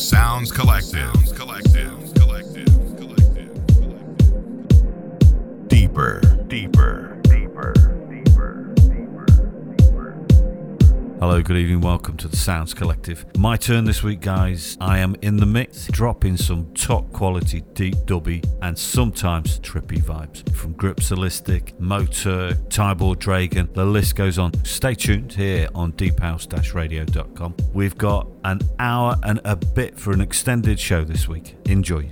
Sounds Collective. Sounds Collective. Collective. Collective. Deeper. Deeper. Hello, good evening, welcome to the Sounds Collective. My turn this week, guys. I am in the mix, dropping some top quality deep dubby and sometimes trippy vibes from Krippsoulisc, Motor, Tibor Dragan, the list goes on. Stay tuned here on deephouse-radio.com. We've got an hour and a bit for an extended show this week. Enjoy.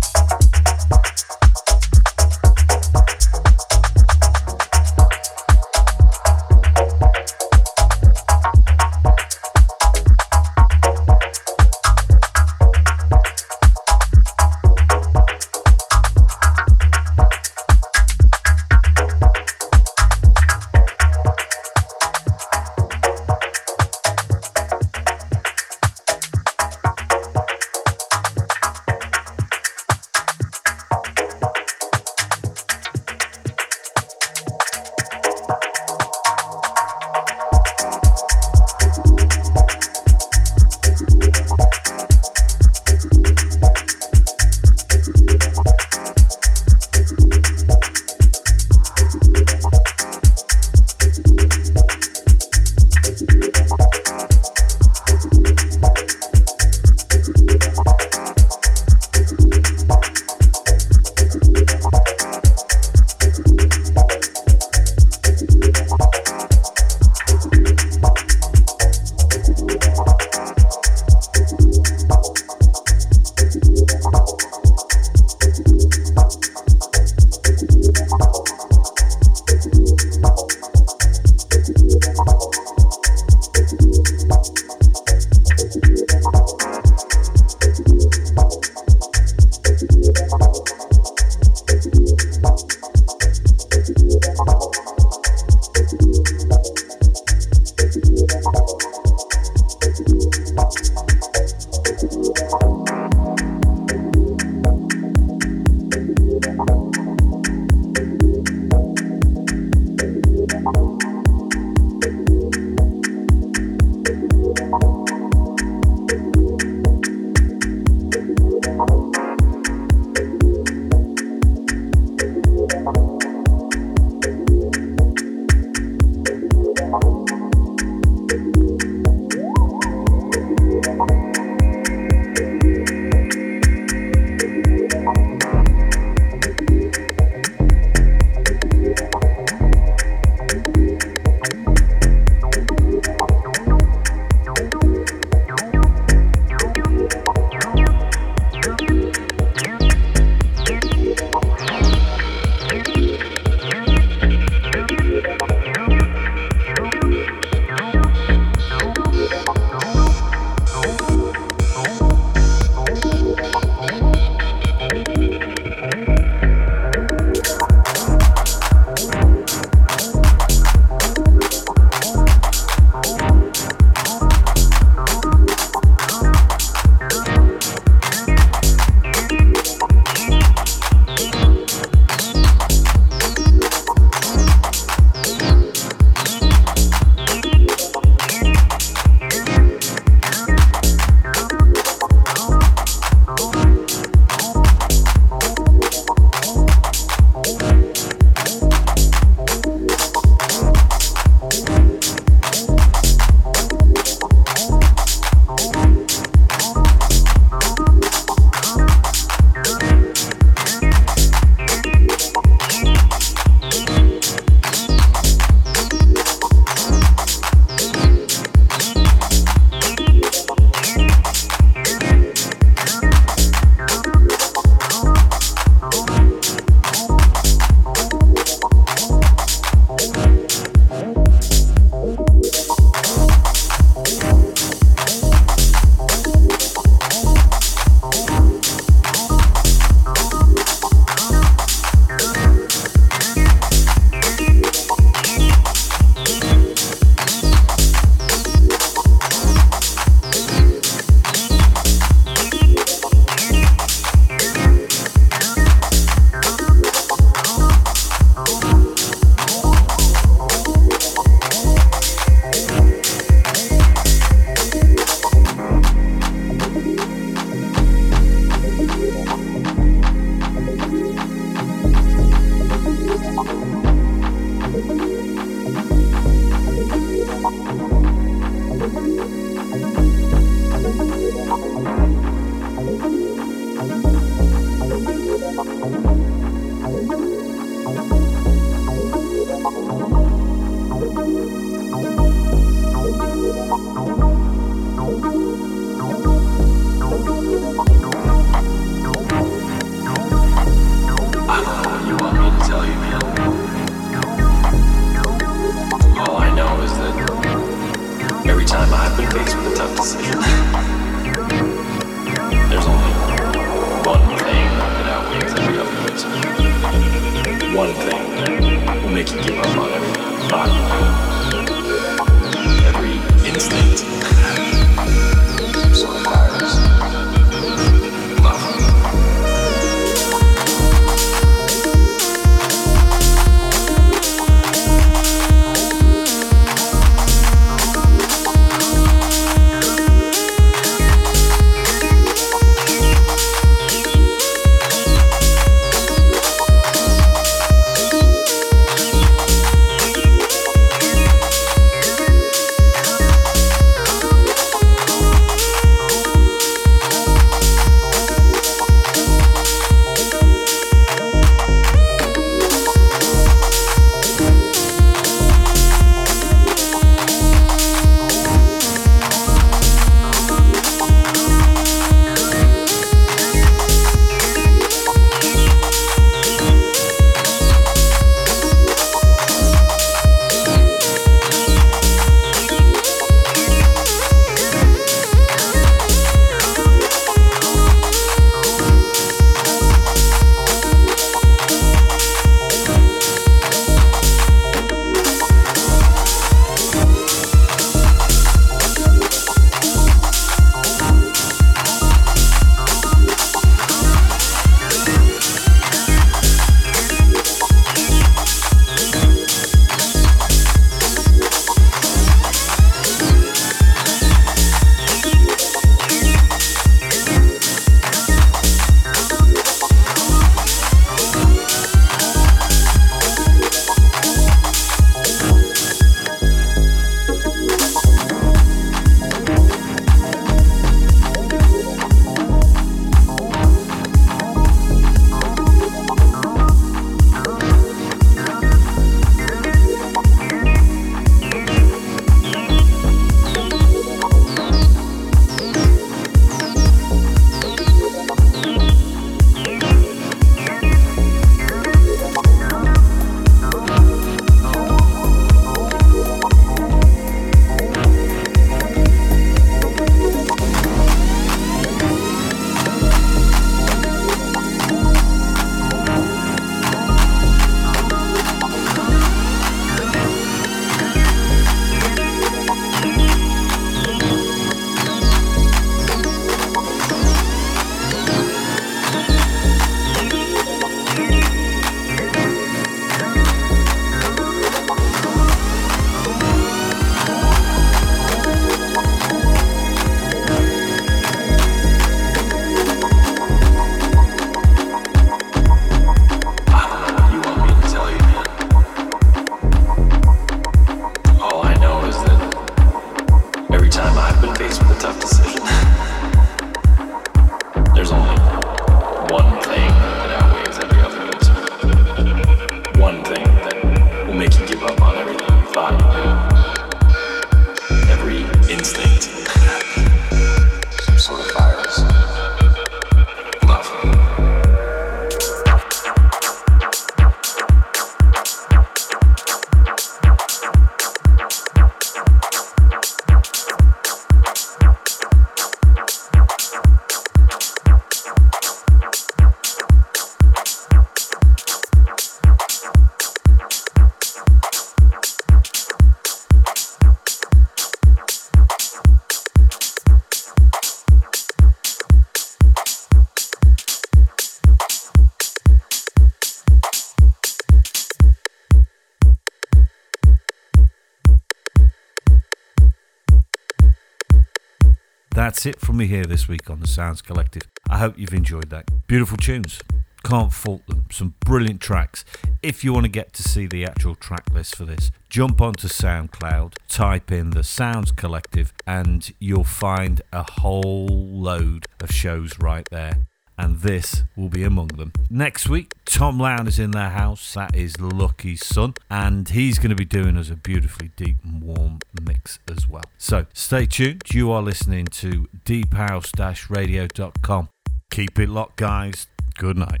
That's it from me here this week on the Sounds Collective. I hope you've enjoyed that. Beautiful tunes. Can't fault them. Some brilliant tracks. If you want to get to see the actual track list for this, jump onto SoundCloud, type in the Sounds Collective, and you'll find a whole load of shows right there and this will be among them. Next week, Tom Loud is in their house. That is Lucky's son, and he's going to be doing us a beautifully deep and warm mix as well. So stay tuned. You are listening to deephouse-radio.com. Keep it locked, guys. Good night.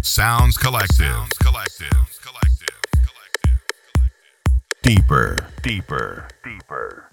Sounds Collective. Sounds Collective. Sounds collective. Deeper, deeper, deeper, deeper.